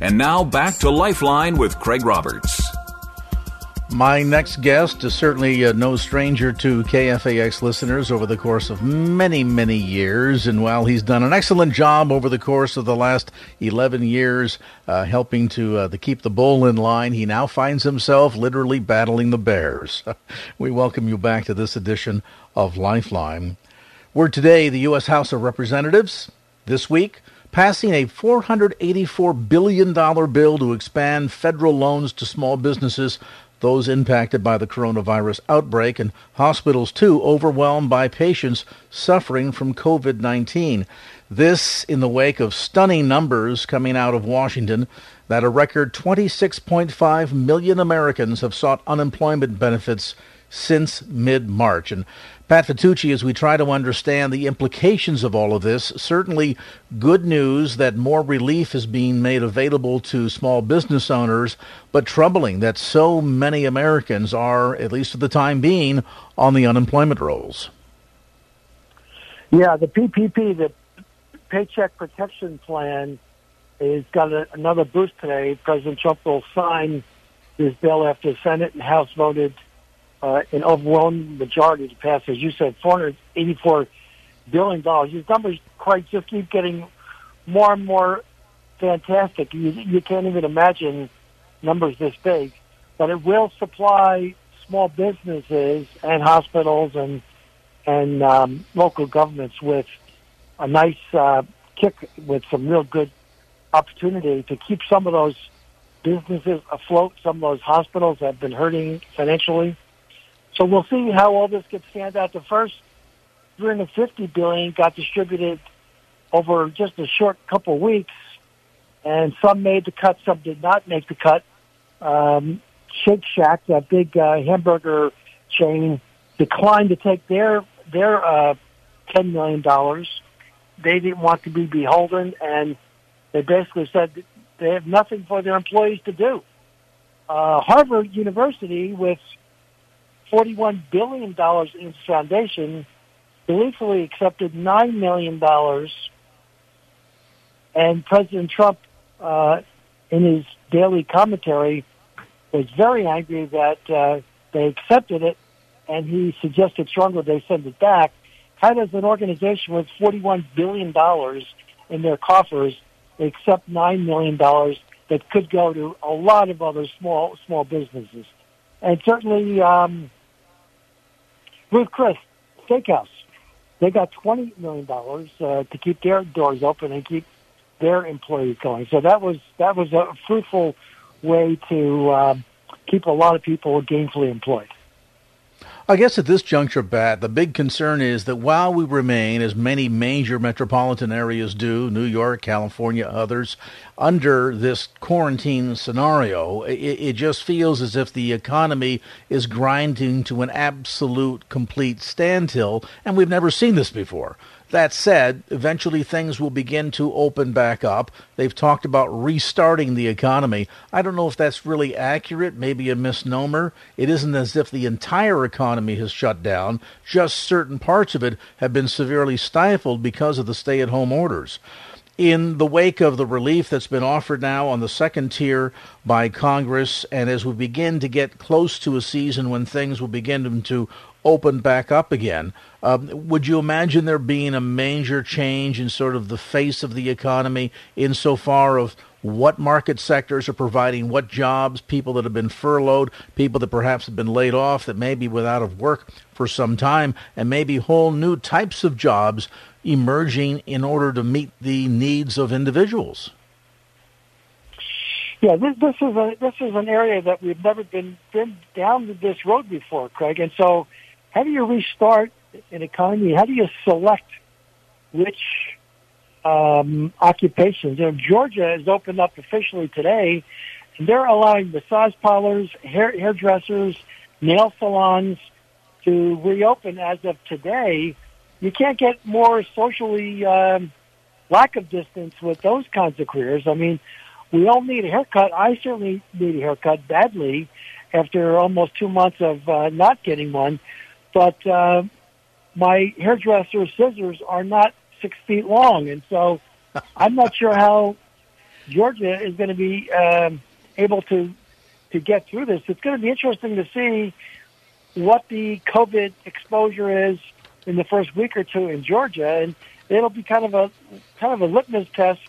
And now back to Lifeline with Craig Roberts. My next guest is certainly uh, no stranger to KFAX listeners over the course of many, many years. And while he's done an excellent job over the course of the last 11 years uh, helping to, uh, to keep the bull in line, he now finds himself literally battling the bears. we welcome you back to this edition of Lifeline. We're today the U.S. House of Representatives. This week, passing a $484 billion bill to expand federal loans to small businesses, those impacted by the coronavirus outbreak, and hospitals too overwhelmed by patients suffering from COVID 19. This in the wake of stunning numbers coming out of Washington that a record 26.5 million Americans have sought unemployment benefits since mid March. And Pat Vitucci, as we try to understand the implications of all of this, certainly good news that more relief is being made available to small business owners, but troubling that so many Americans are, at least for the time being, on the unemployment rolls. Yeah, the PPP, the Paycheck Protection Plan, has got a, another boost today. President Trump will sign this bill after Senate and House voted – uh, an overwhelming majority to pass, as you said, $484 billion. These numbers, quite just keep getting more and more fantastic. You, you can't even imagine numbers this big. But it will supply small businesses and hospitals and and um, local governments with a nice uh, kick with some real good opportunity to keep some of those businesses afloat. Some of those hospitals have been hurting financially. So we'll see how all this gets scanned out. The first 350 billion got distributed over just a short couple of weeks, and some made the cut, some did not make the cut. Um, Shake Shack, that big uh, hamburger chain, declined to take their their uh, ten million dollars. They didn't want to be beholden, and they basically said they have nothing for their employees to do. Uh, Harvard University, with $41 billion in its foundation, gleefully accepted $9 million. And President Trump, uh, in his daily commentary, was very angry that uh, they accepted it, and he suggested strongly they send it back. How does an organization with $41 billion in their coffers accept $9 million that could go to a lot of other small small businesses? And certainly, um, Ruth's Chris Steakhouse, they got twenty million dollars uh, to keep their doors open and keep their employees going. So that was that was a fruitful way to um, keep a lot of people gainfully employed. I guess at this juncture, Pat, the big concern is that while we remain, as many major metropolitan areas do, New York, California, others, under this quarantine scenario, it, it just feels as if the economy is grinding to an absolute, complete standstill, and we've never seen this before. That said, eventually things will begin to open back up. They've talked about restarting the economy. I don't know if that's really accurate, maybe a misnomer. It isn't as if the entire economy has shut down, just certain parts of it have been severely stifled because of the stay at home orders in the wake of the relief that's been offered now on the second tier by Congress, and as we begin to get close to a season when things will begin to open back up again, um, would you imagine there being a major change in sort of the face of the economy insofar of what market sectors are providing what jobs, people that have been furloughed, people that perhaps have been laid off, that may be without of work for some time, and maybe whole new types of jobs emerging in order to meet the needs of individuals. Yeah, this, this is a this is an area that we've never been been down this road before, Craig. And so, how do you restart an economy? How do you select which um, occupations. You know, Georgia has opened up officially today, and they're allowing massage parlors, hair hairdressers, nail salons to reopen as of today. You can't get more socially um, lack of distance with those kinds of careers. I mean, we all need a haircut. I certainly need a haircut badly after almost two months of uh, not getting one. But uh, my hairdresser scissors are not six feet long, and so I'm not sure how Georgia is going to be um, able to to get through this. It's going to be interesting to see what the COVID exposure is in the first week or two in Georgia, and it'll be kind of a kind of a litmus test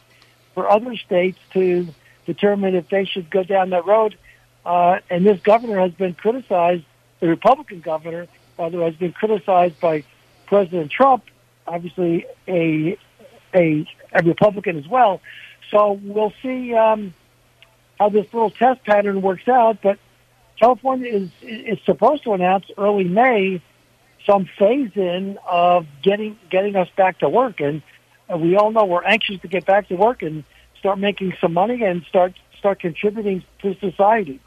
for other states to determine if they should go down that road. Uh, and this governor has been criticized, the Republican governor, the has been criticized by President Trump, obviously a a, a Republican as well. So we'll see um, how this little test pattern works out. But California is is supposed to announce early May some phase in of getting getting us back to work, and we all know we're anxious to get back to work and start making some money and start start contributing to society.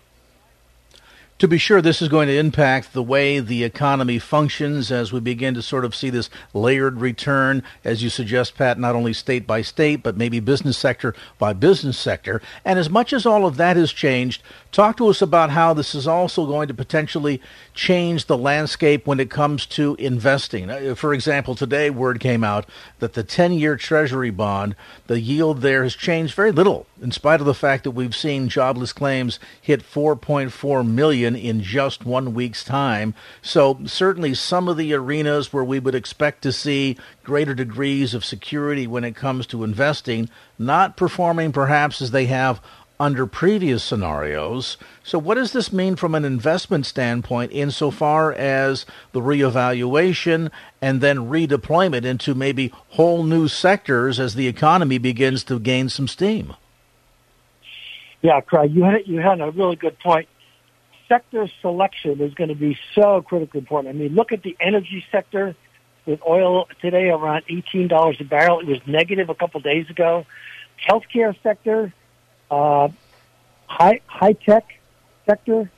To be sure, this is going to impact the way the economy functions as we begin to sort of see this layered return, as you suggest, Pat, not only state by state, but maybe business sector by business sector. And as much as all of that has changed, talk to us about how this is also going to potentially change the landscape when it comes to investing. Uh, for example, today word came out that the 10 year Treasury bond, the yield there has changed very little, in spite of the fact that we've seen jobless claims hit 4.4 million in just one week's time. So, certainly, some of the arenas where we would expect to see greater degrees of security when it comes to investing, not performing perhaps as they have under previous scenarios. So, what does this mean from an investment standpoint insofar as the reevaluation and then redeployment into maybe whole new sectors as the economy begins to gain some steam? Yeah, Craig, you had you had a really good point sector selection is going to be so critically important. I mean, look at the energy sector with oil today around $18 a barrel. It was negative a couple days ago. Healthcare sector, uh, high, high tech sector,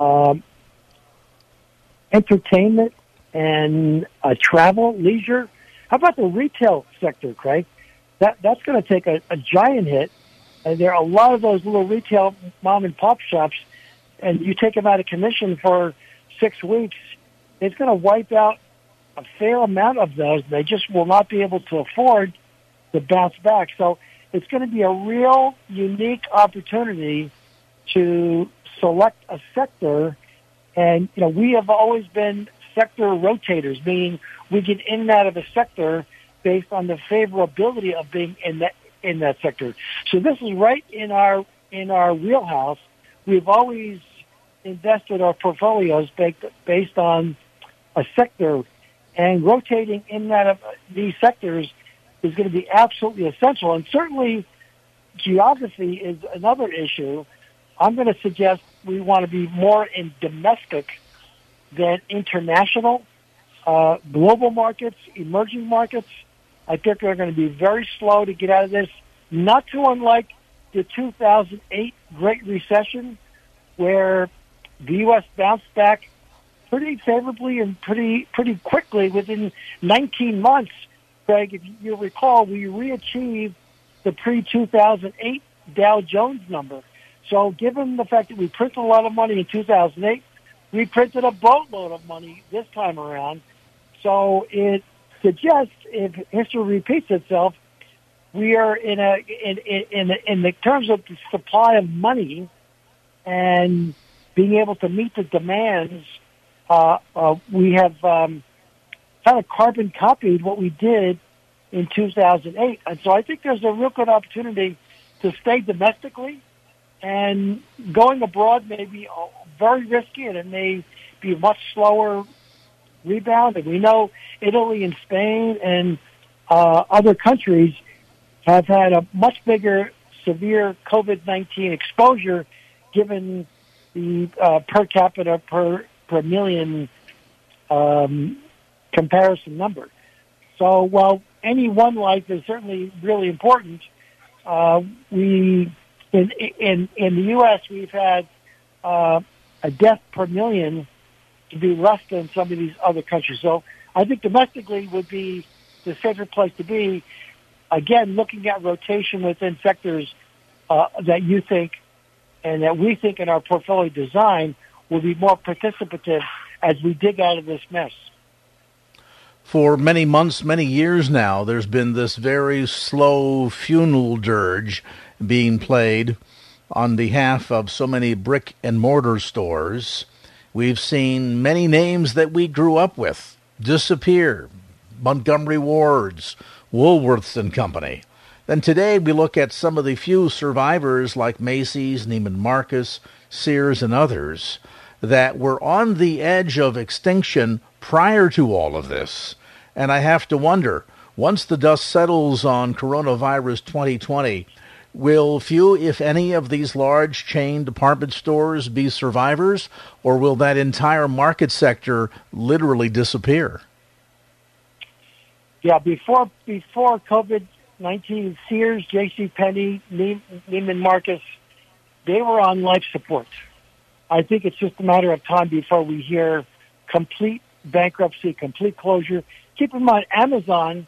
um, entertainment and uh, travel, leisure. How about the retail sector, Craig? That, that's going to take a, a giant hit. And there are a lot of those little retail mom and pop shops and you take them out of commission for six weeks, it's going to wipe out a fair amount of those. They just will not be able to afford to bounce back. So it's going to be a real unique opportunity to select a sector. And, you know, we have always been sector rotators, meaning we get in and out of a sector based on the favorability of being in that, in that sector. So this is right in our, in our wheelhouse. We've always invested our portfolios based based on a sector and rotating in that of these sectors is going to be absolutely essential. And certainly geography is another issue. I'm going to suggest we want to be more in domestic than international. Uh, global markets, emerging markets, I think they're going to be very slow to get out of this, not too unlike the 2008 Great Recession, where the U.S. bounced back pretty favorably and pretty pretty quickly within 19 months. Craig, if you recall, we reachieved the pre-2008 Dow Jones number. So given the fact that we printed a lot of money in 2008, we printed a boatload of money this time around. So it suggests if history repeats itself, we are in a in in in, in the terms of the supply of money and being able to meet the demands, uh, uh, we have um, kind of carbon copied what we did in 2008. And so I think there's a real good opportunity to stay domestically and going abroad may be uh, very risky and it may be much slower rebound. And we know Italy and Spain and uh, other countries have had a much bigger severe COVID-19 exposure given the uh, per capita per per million um, comparison number. So while any one life is certainly really important. Uh, we in in in the U.S. we've had uh, a death per million to be less than some of these other countries. So I think domestically would be the safer place to be. Again, looking at rotation within sectors uh, that you think and that we think in our portfolio design will be more participative as we dig out of this mess. For many months, many years now, there's been this very slow funeral dirge being played on behalf of so many brick and mortar stores. We've seen many names that we grew up with disappear Montgomery Wards, Woolworths and Company. Then today we look at some of the few survivors like Macy's, Neiman Marcus, Sears, and others that were on the edge of extinction prior to all of this. And I have to wonder, once the dust settles on coronavirus 2020, will few, if any, of these large chain department stores be survivors, or will that entire market sector literally disappear? Yeah, before before COVID nineteen, Sears, J.C. Penney, Neiman Marcus, they were on life support. I think it's just a matter of time before we hear complete bankruptcy, complete closure. Keep in mind, Amazon,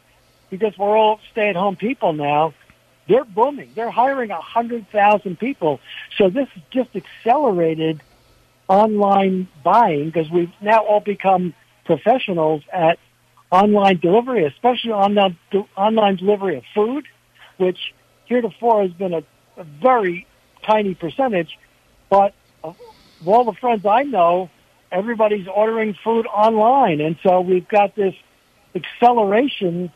because we're all stay-at-home people now, they're booming. They're hiring a hundred thousand people. So this just accelerated online buying because we've now all become professionals at online delivery, especially on the online delivery of food, which heretofore has been a, a very tiny percentage. But uh, of all the friends I know, everybody's ordering food online. And so we've got this acceleration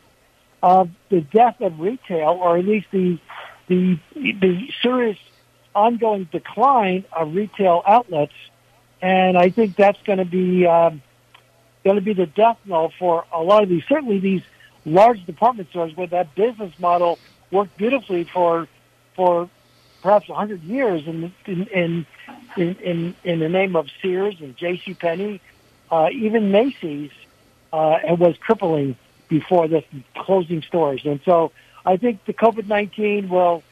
of the death of retail, or at least the, the, the serious ongoing decline of retail outlets. And I think that's going to be, um, going to be the death knell for a lot of these, certainly these large department stores where that business model worked beautifully for for perhaps 100 years in in in in, in the name of Sears and J.C. Penney, uh, even Macy's, uh, was crippling before this closing stores. And so I think the COVID-19 will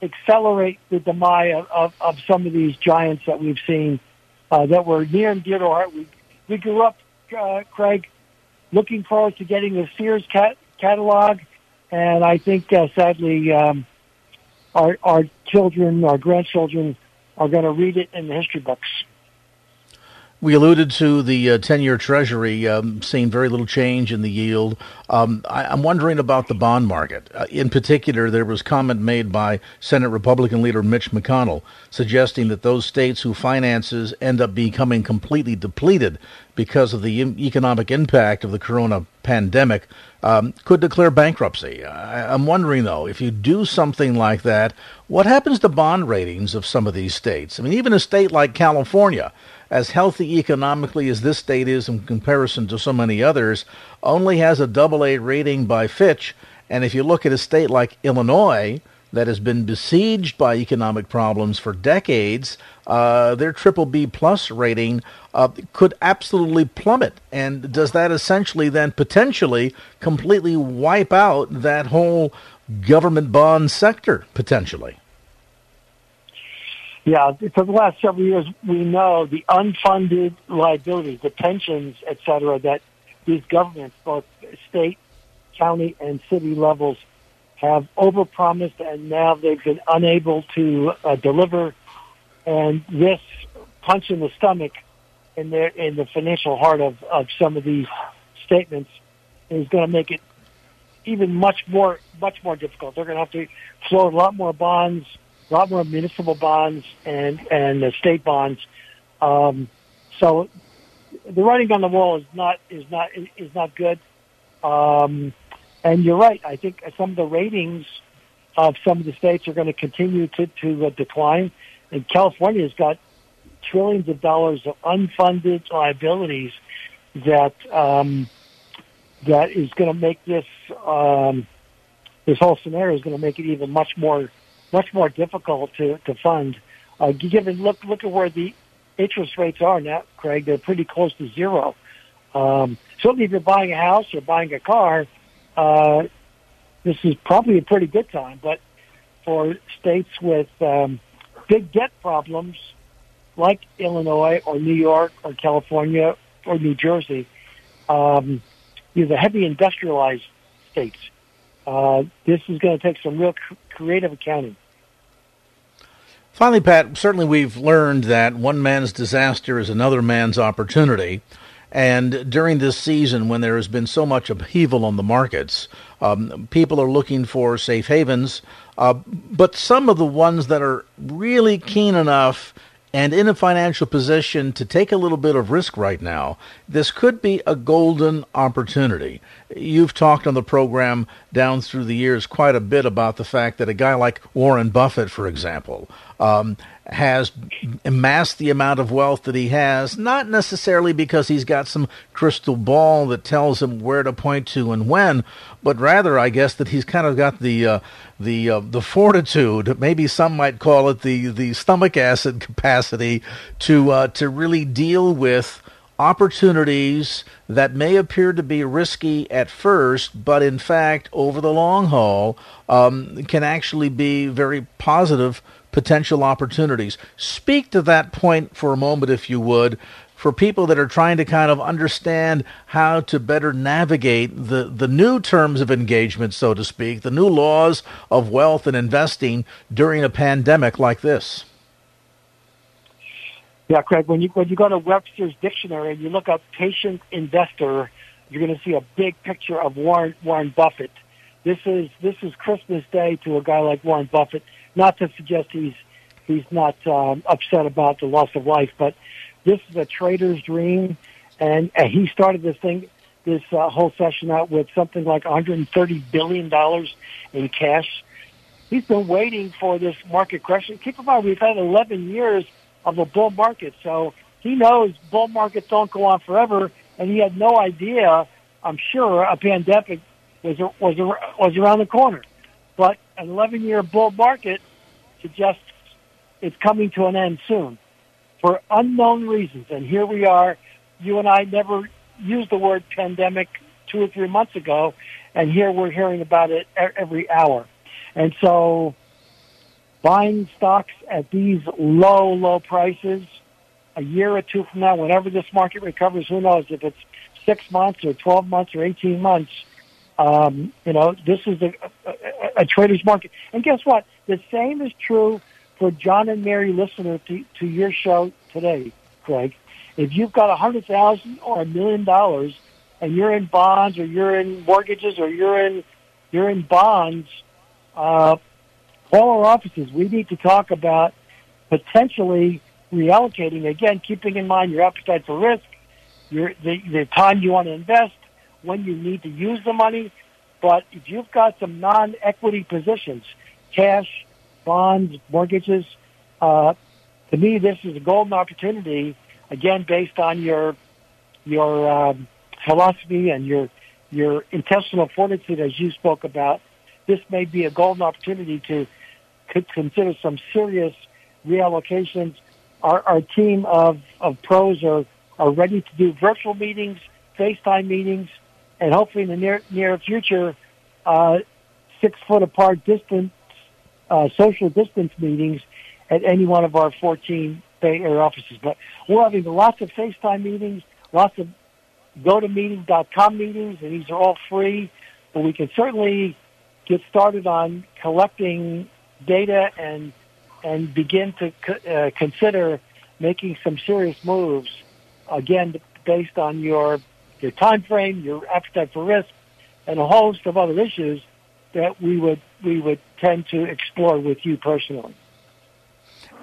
accelerate the demise of, of, of some of these giants that we've seen uh, that were near and dear to our heart. We, we grew up uh, Craig. Looking forward to getting the Sears cat- catalog, and I think uh, sadly um, our our children, our grandchildren, are going to read it in the history books. We alluded to the uh, 10 year Treasury um, seeing very little change in the yield. Um, I, am wondering about the bond market. Uh, in particular, there was comment made by Senate Republican leader Mitch McConnell suggesting that those states whose finances end up becoming completely depleted because of the economic impact of the corona pandemic um, could declare bankruptcy. I, am wondering, though, if you do something like that, what happens to bond ratings of some of these states? I mean, even a state like California as healthy economically as this state is in comparison to so many others, only has a double A rating by Fitch. And if you look at a state like Illinois, that has been besieged by economic problems for decades, uh, their triple B plus rating uh, could absolutely plummet. And does that essentially then potentially completely wipe out that whole government bond sector potentially? Yeah, for the last several years, we know the unfunded liabilities, the pensions, et cetera, that these governments, both state, county, and city levels, have overpromised, and now they've been unable to uh, deliver. And this punch in the stomach in their in the financial heart of, of some of these statements is going to make it even much more much more difficult. They're going to have to float a lot more bonds a lot more municipal bonds and and the state bonds. Um, so the writing on the wall is not is not is not good. Um, and you're right. I think some of the ratings of some of the states are going to continue to to uh, decline. And California has got trillions of dollars of unfunded liabilities that um, that is going to make this um, this whole scenario is going to make it even much more much more difficult to, to fund. Uh, given look look at where the interest rates are now, Craig, they're pretty close to zero. Um, certainly, if you're buying a house or buying a car, uh, this is probably a pretty good time. But for states with um, big debt problems, like Illinois or New York or California or New Jersey, um, you know, the heavy industrialized states, uh, this is going to take some real creative accounting. Finally, Pat, certainly we've learned that one man's disaster is another man's opportunity. And during this season, when there has been so much upheaval on the markets, um, people are looking for safe havens. Uh, but some of the ones that are really keen enough and in a financial position to take a little bit of risk right now, this could be a golden opportunity. You've talked on the program down through the years quite a bit about the fact that a guy like Warren Buffett, for example, um, has amassed the amount of wealth that he has, not necessarily because he's got some crystal ball that tells him where to point to and when, but rather, I guess, that he's kind of got the uh, the uh, the fortitude, maybe some might call it the the stomach acid capacity to uh, to really deal with opportunities that may appear to be risky at first, but in fact, over the long haul, um, can actually be very positive potential opportunities. Speak to that point for a moment, if you would, for people that are trying to kind of understand how to better navigate the, the new terms of engagement, so to speak, the new laws of wealth and investing during a pandemic like this. Yeah, Craig, when you when you go to Webster's dictionary and you look up patient investor, you're going to see a big picture of Warren Warren Buffett. This is this is Christmas Day to a guy like Warren Buffett. Not to suggest he's he's not um, upset about the loss of life, but this is a trader's dream, and, and he started this thing, this uh, whole session out with something like 130 billion dollars in cash. He's been waiting for this market correction. Keep in mind, we've had 11 years of a bull market, so he knows bull markets don't go on forever, and he had no idea. I'm sure a pandemic was was was around the corner. But an 11 year bull market suggests it's coming to an end soon for unknown reasons. And here we are. You and I never used the word pandemic two or three months ago, and here we're hearing about it every hour. And so buying stocks at these low, low prices a year or two from now, whenever this market recovers, who knows if it's six months or 12 months or 18 months, um, you know, this is a, a, a, trader's market. And guess what? The same is true for John and Mary listener to, to your show today, Craig. If you've got a hundred thousand or a million dollars and you're in bonds or you're in mortgages or you're in you're in bonds, uh, call our offices. We need to talk about potentially reallocating. Again, keeping in mind your appetite for risk, your the, the time you want to invest, when you need to use the money. But if you've got some non-equity positions, cash, bonds, mortgages, uh, to me, this is a golden opportunity. Again, based on your your um, philosophy and your your intestinal fortitude, as you spoke about, this may be a golden opportunity to consider some serious reallocations. Our, our team of, of pros are, are ready to do virtual meetings, FaceTime meetings, and hopefully in the near near future, uh, six foot apart distance uh, social distance meetings at any one of our 14 Bay Area offices. But we're having lots of FaceTime meetings, lots of GoToMeeting.com meetings, and these are all free. But we can certainly get started on collecting data and and begin to uh, consider making some serious moves. Again, based on your your time frame, your appetite for risk, and a host of other issues that we would we would tend to explore with you personally.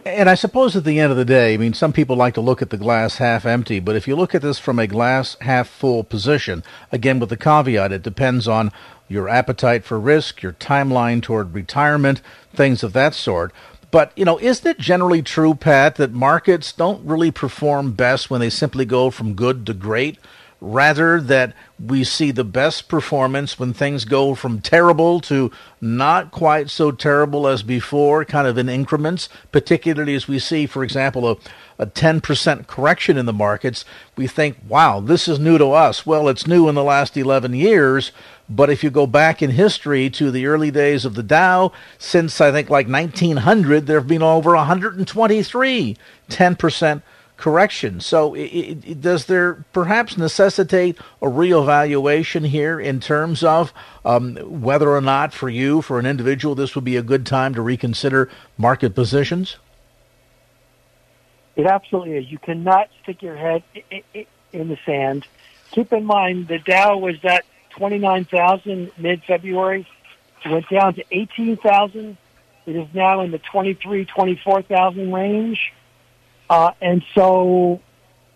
And I suppose at the end of the day, I mean, some people like to look at the glass half empty, but if you look at this from a glass half full position, again with the caveat, it depends on your appetite for risk, your timeline toward retirement, things of that sort. But, you know, isn't it generally true, Pat, that markets don't really perform best when they simply go from good to great? Rather that we see the best performance when things go from terrible to not quite so terrible as before, kind of in increments, particularly as we see, for example, a, a 10% correction in the markets. We think, wow, this is new to us. Well, it's new in the last 11 years. But if you go back in history to the early days of the Dow, since I think like 1900, there have been over 123 10% correction. So, it, it, does there perhaps necessitate a reevaluation here in terms of um, whether or not, for you, for an individual, this would be a good time to reconsider market positions? It absolutely is. You cannot stick your head in the sand. Keep in mind, the Dow was at 29,000 mid-February. It went down to 18,000. It is now in the 23, 24,000 range. Uh, and so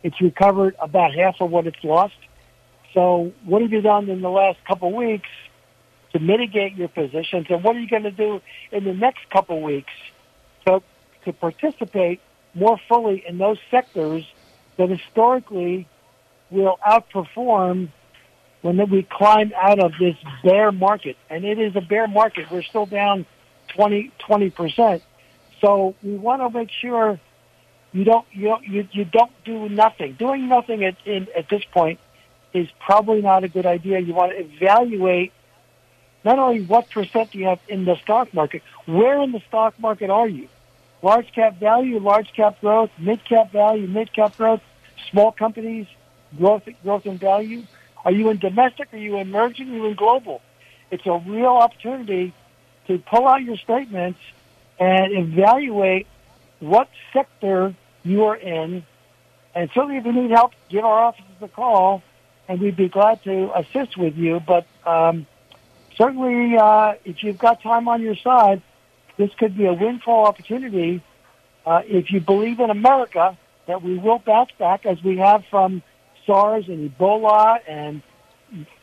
it's recovered about half of what it's lost. So what have you done in the last couple of weeks to mitigate your positions? And what are you going to do in the next couple of weeks to, to participate more fully in those sectors that historically will outperform when we climb out of this bear market. And it is a bear market. We're still down 20, 20%. So we want to make sure you don't you don't you, you don't do nothing. Doing nothing at in, at this point is probably not a good idea. You want to evaluate not only what percent do you have in the stock market, where in the stock market are you? Large cap value, large cap growth, mid cap value, mid cap growth, small companies, growth growth in value. Are you in domestic? Are you emerging? Are you in global? It's a real opportunity to pull out your statements and evaluate what sector you are in. And certainly if you need help, give our offices a call, and we'd be glad to assist with you. But um, certainly, uh, if you've got time on your side, this could be a windfall opportunity. Uh, if you believe in America, that we will bounce back as we have from SARS and Ebola and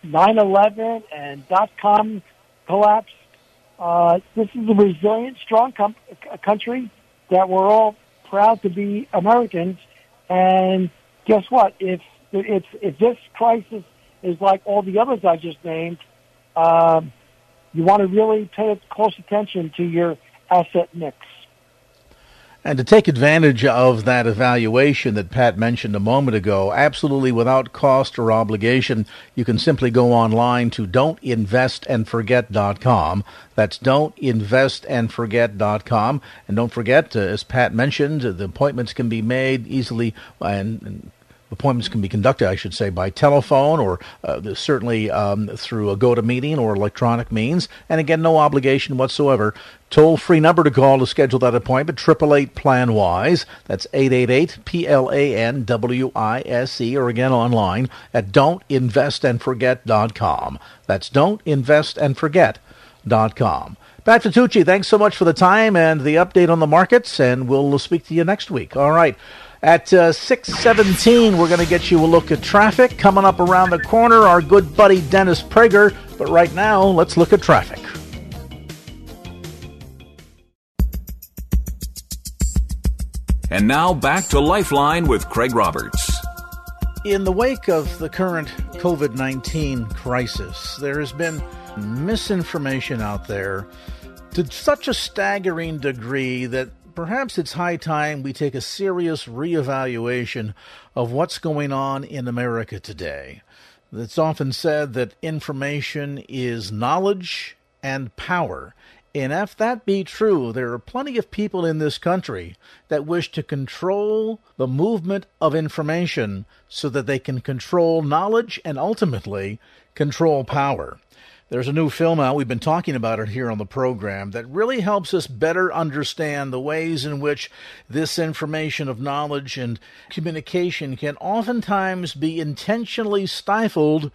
9/11 and dot-com collapse. Uh, this is a resilient, strong com- country that we're all proud to be Americans. And guess what? If if if this crisis is like all the others I just named, um, you want to really pay close attention to your asset mix. And to take advantage of that evaluation that Pat mentioned a moment ago, absolutely without cost or obligation, you can simply go online to don'tinvestandforget.com. That's don'tinvestandforget.com. And don't forget, uh, as Pat mentioned, the appointments can be made easily and, and appointments can be conducted, I should say, by telephone or uh, certainly um, through a GoToMeeting or electronic means. And again, no obligation whatsoever. Toll free number to call to schedule that appointment, 888 Plan Wise. That's 888 P L A N W I S E, or again online at don'tinvestandforget.com. That's don'tinvestandforget.com. Pat Vitucci, thanks so much for the time and the update on the markets, and we'll speak to you next week. All right. At uh, 617, we're going to get you a look at traffic. Coming up around the corner, our good buddy Dennis Prager. But right now, let's look at traffic. And now back to Lifeline with Craig Roberts. In the wake of the current COVID 19 crisis, there has been misinformation out there to such a staggering degree that perhaps it's high time we take a serious reevaluation of what's going on in America today. It's often said that information is knowledge and power. And if that be true, there are plenty of people in this country that wish to control the movement of information so that they can control knowledge and ultimately control power. There's a new film out, we've been talking about it here on the program, that really helps us better understand the ways in which this information of knowledge and communication can oftentimes be intentionally stifled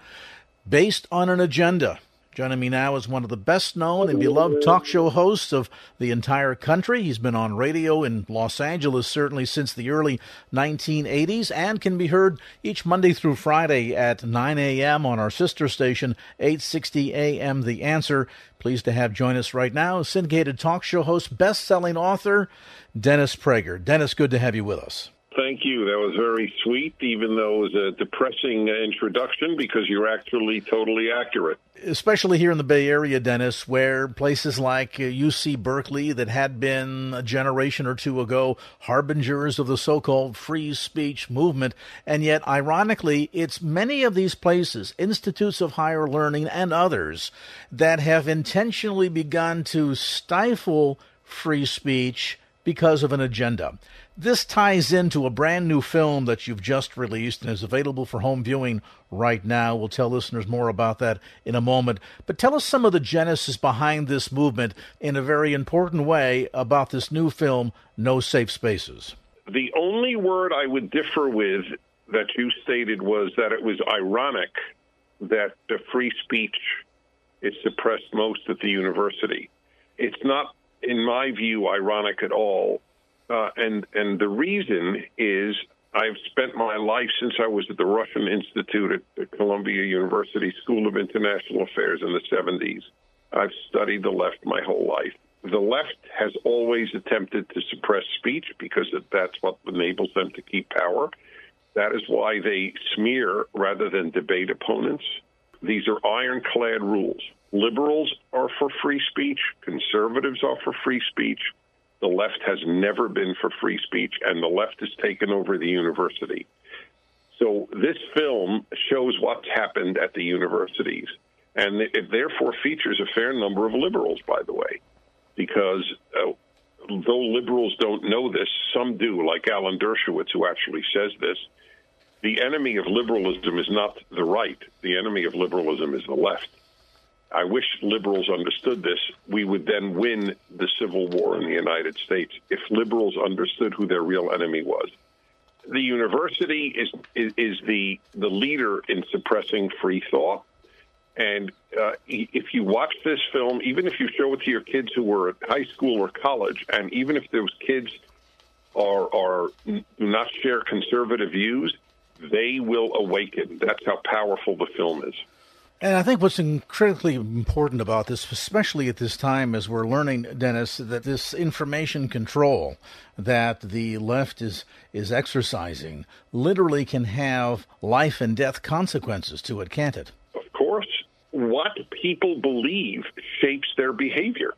based on an agenda. Joining me now is one of the best known and beloved talk show hosts of the entire country. He's been on radio in Los Angeles certainly since the early 1980s and can be heard each Monday through Friday at 9 a.m. on our sister station, 860 a.m. The Answer. Pleased to have join us right now, syndicated talk show host, best selling author, Dennis Prager. Dennis, good to have you with us. Thank you. That was very sweet, even though it was a depressing introduction because you're actually totally accurate. Especially here in the Bay Area, Dennis, where places like UC uh, Berkeley, that had been a generation or two ago harbingers of the so called free speech movement, and yet, ironically, it's many of these places, institutes of higher learning and others, that have intentionally begun to stifle free speech because of an agenda. This ties into a brand new film that you've just released and is available for home viewing right now. We'll tell listeners more about that in a moment. But tell us some of the genesis behind this movement in a very important way about this new film, No Safe Spaces. The only word I would differ with that you stated was that it was ironic that the free speech is suppressed most at the university. It's not in my view, ironic at all. Uh, and and the reason is I've spent my life since I was at the Russian Institute at Columbia University School of International Affairs in the 70s. I've studied the left my whole life. The left has always attempted to suppress speech because that's what enables them to keep power. That is why they smear rather than debate opponents. These are ironclad rules. Liberals are for free speech, conservatives are for free speech. The left has never been for free speech, and the left has taken over the university. So this film shows what's happened at the universities, and it therefore features a fair number of liberals, by the way, because uh, though liberals don't know this, some do, like Alan Dershowitz, who actually says this. The enemy of liberalism is not the right. The enemy of liberalism is the left. I wish liberals understood this. We would then win the Civil War in the United States if liberals understood who their real enemy was. The university is is, is the the leader in suppressing free thought. And uh, if you watch this film, even if you show it to your kids who were at high school or college, and even if those kids are are do not share conservative views, they will awaken. That's how powerful the film is. And I think what's critically important about this, especially at this time as we're learning, Dennis, that this information control that the left is, is exercising literally can have life and death consequences to it, can't it? Of course. What people believe shapes their behavior.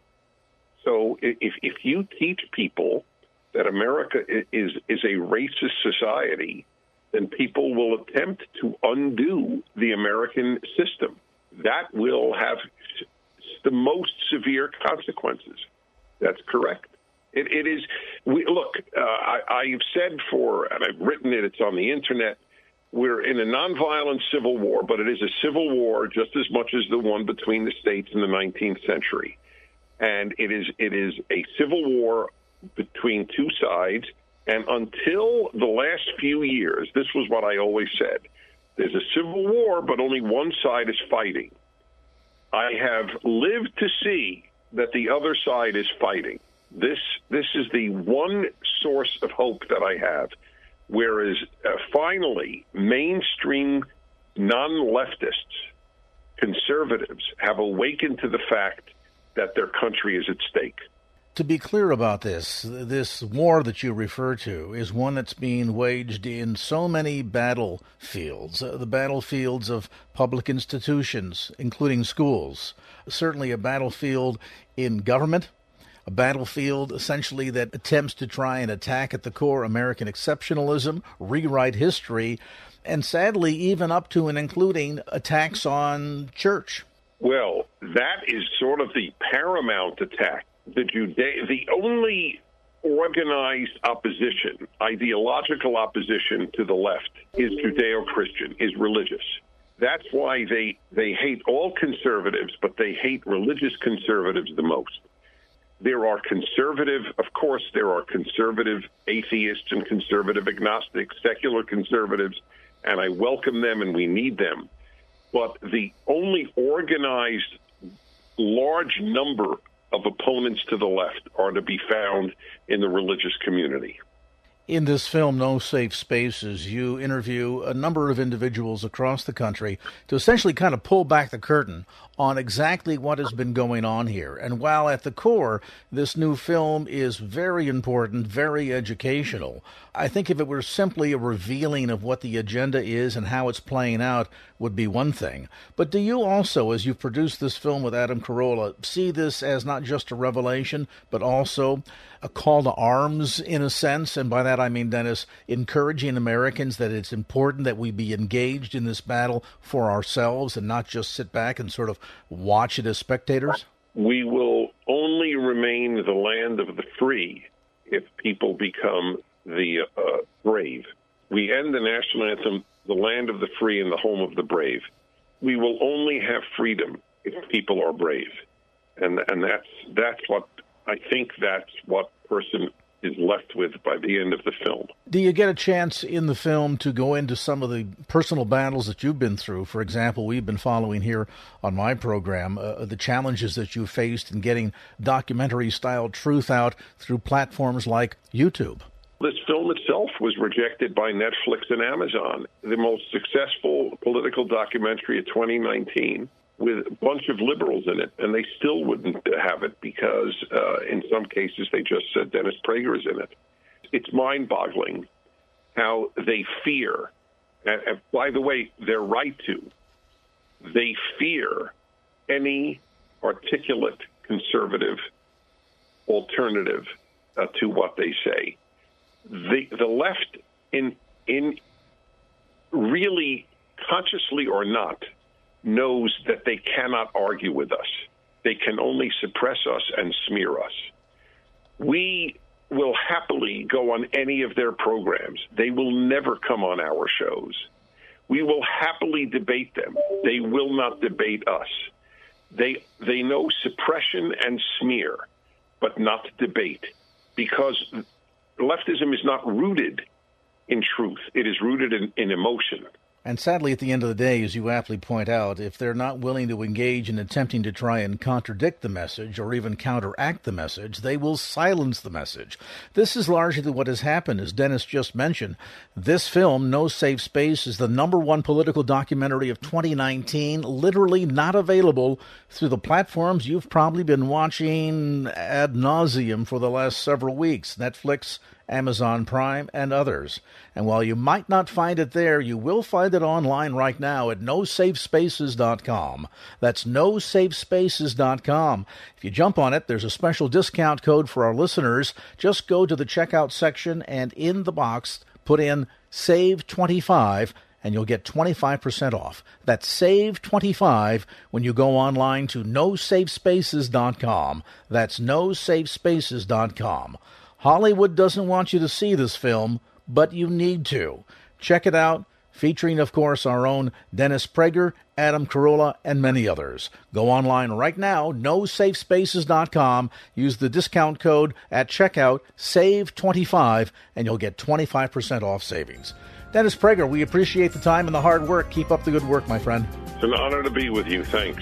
So if, if you teach people that America is, is a racist society, then people will attempt to undo the American system. That will have the most severe consequences. That's correct. It, it is. We, look, uh, I, I've said for, and I've written it. It's on the internet. We're in a nonviolent civil war, but it is a civil war just as much as the one between the states in the 19th century, and it is it is a civil war between two sides and until the last few years, this was what I always said there's a civil war, but only one side is fighting. I have lived to see that the other side is fighting. This this is the one source of hope that I have. Whereas uh, finally, mainstream non-leftists, conservatives, have awakened to the fact that their country is at stake to be clear about this, this war that you refer to is one that's being waged in so many battlefields, uh, the battlefields of public institutions, including schools, certainly a battlefield in government, a battlefield essentially that attempts to try and attack at the core American exceptionalism, rewrite history, and sadly, even up to and including attacks on church. Well, that is sort of the paramount attack the Juda- the only organized opposition, ideological opposition to the left is Judeo-Christian, is religious. That's why they they hate all conservatives, but they hate religious conservatives the most. There are conservative, of course, there are conservative atheists and conservative agnostics, secular conservatives, and I welcome them and we need them. But the only organized large number of opponents to the left are to be found in the religious community. In this film, No Safe Spaces, you interview a number of individuals across the country to essentially kind of pull back the curtain on exactly what has been going on here. And while at the core, this new film is very important, very educational, I think if it were simply a revealing of what the agenda is and how it's playing out, would be one thing. But do you also, as you produce this film with Adam Carolla, see this as not just a revelation, but also a call to arms in a sense? And by that I mean, Dennis, encouraging Americans that it's important that we be engaged in this battle for ourselves and not just sit back and sort of watch it as spectators? We will only remain the land of the free if people become the uh, brave. We end the national anthem, the land of the free and the home of the brave. We will only have freedom if people are brave, and and that's that's what I think that's what person is left with by the end of the film. Do you get a chance in the film to go into some of the personal battles that you've been through? For example, we've been following here on my program uh, the challenges that you faced in getting documentary style truth out through platforms like YouTube. This film itself was rejected by Netflix and Amazon, the most successful political documentary of 2019 with a bunch of liberals in it, and they still wouldn't have it because, uh, in some cases, they just said Dennis Prager is in it. It's mind boggling how they fear, and, and by the way, they're right to, they fear any articulate conservative alternative uh, to what they say the the left in in really consciously or not knows that they cannot argue with us. They can only suppress us and smear us. We will happily go on any of their programs. They will never come on our shows. We will happily debate them. They will not debate us. They they know suppression and smear, but not debate because leftism is not rooted in truth. It is rooted in, in emotion. And sadly, at the end of the day, as you aptly point out, if they're not willing to engage in attempting to try and contradict the message or even counteract the message, they will silence the message. This is largely what has happened, as Dennis just mentioned. This film, No Safe Space, is the number one political documentary of 2019, literally not available through the platforms you've probably been watching ad nauseum for the last several weeks Netflix, Amazon Prime, and others. And while you might not find it there, you will find it online right now at nosafespaces.com. That's nosafespaces.com. If you jump on it, there's a special discount code for our listeners. Just go to the checkout section and in the box, put in SAVE25 and you'll get 25% off. That's save 25 when you go online to nosafespaces.com. That's nosafespaces.com. Hollywood doesn't want you to see this film, but you need to. Check it out, featuring, of course, our own Dennis Prager, Adam Carolla, and many others. Go online right now, nosafespaces.com. Use the discount code at checkout, SAVE25, and you'll get 25% off savings. Dennis Prager, we appreciate the time and the hard work. Keep up the good work, my friend. It's an honor to be with you. Thanks.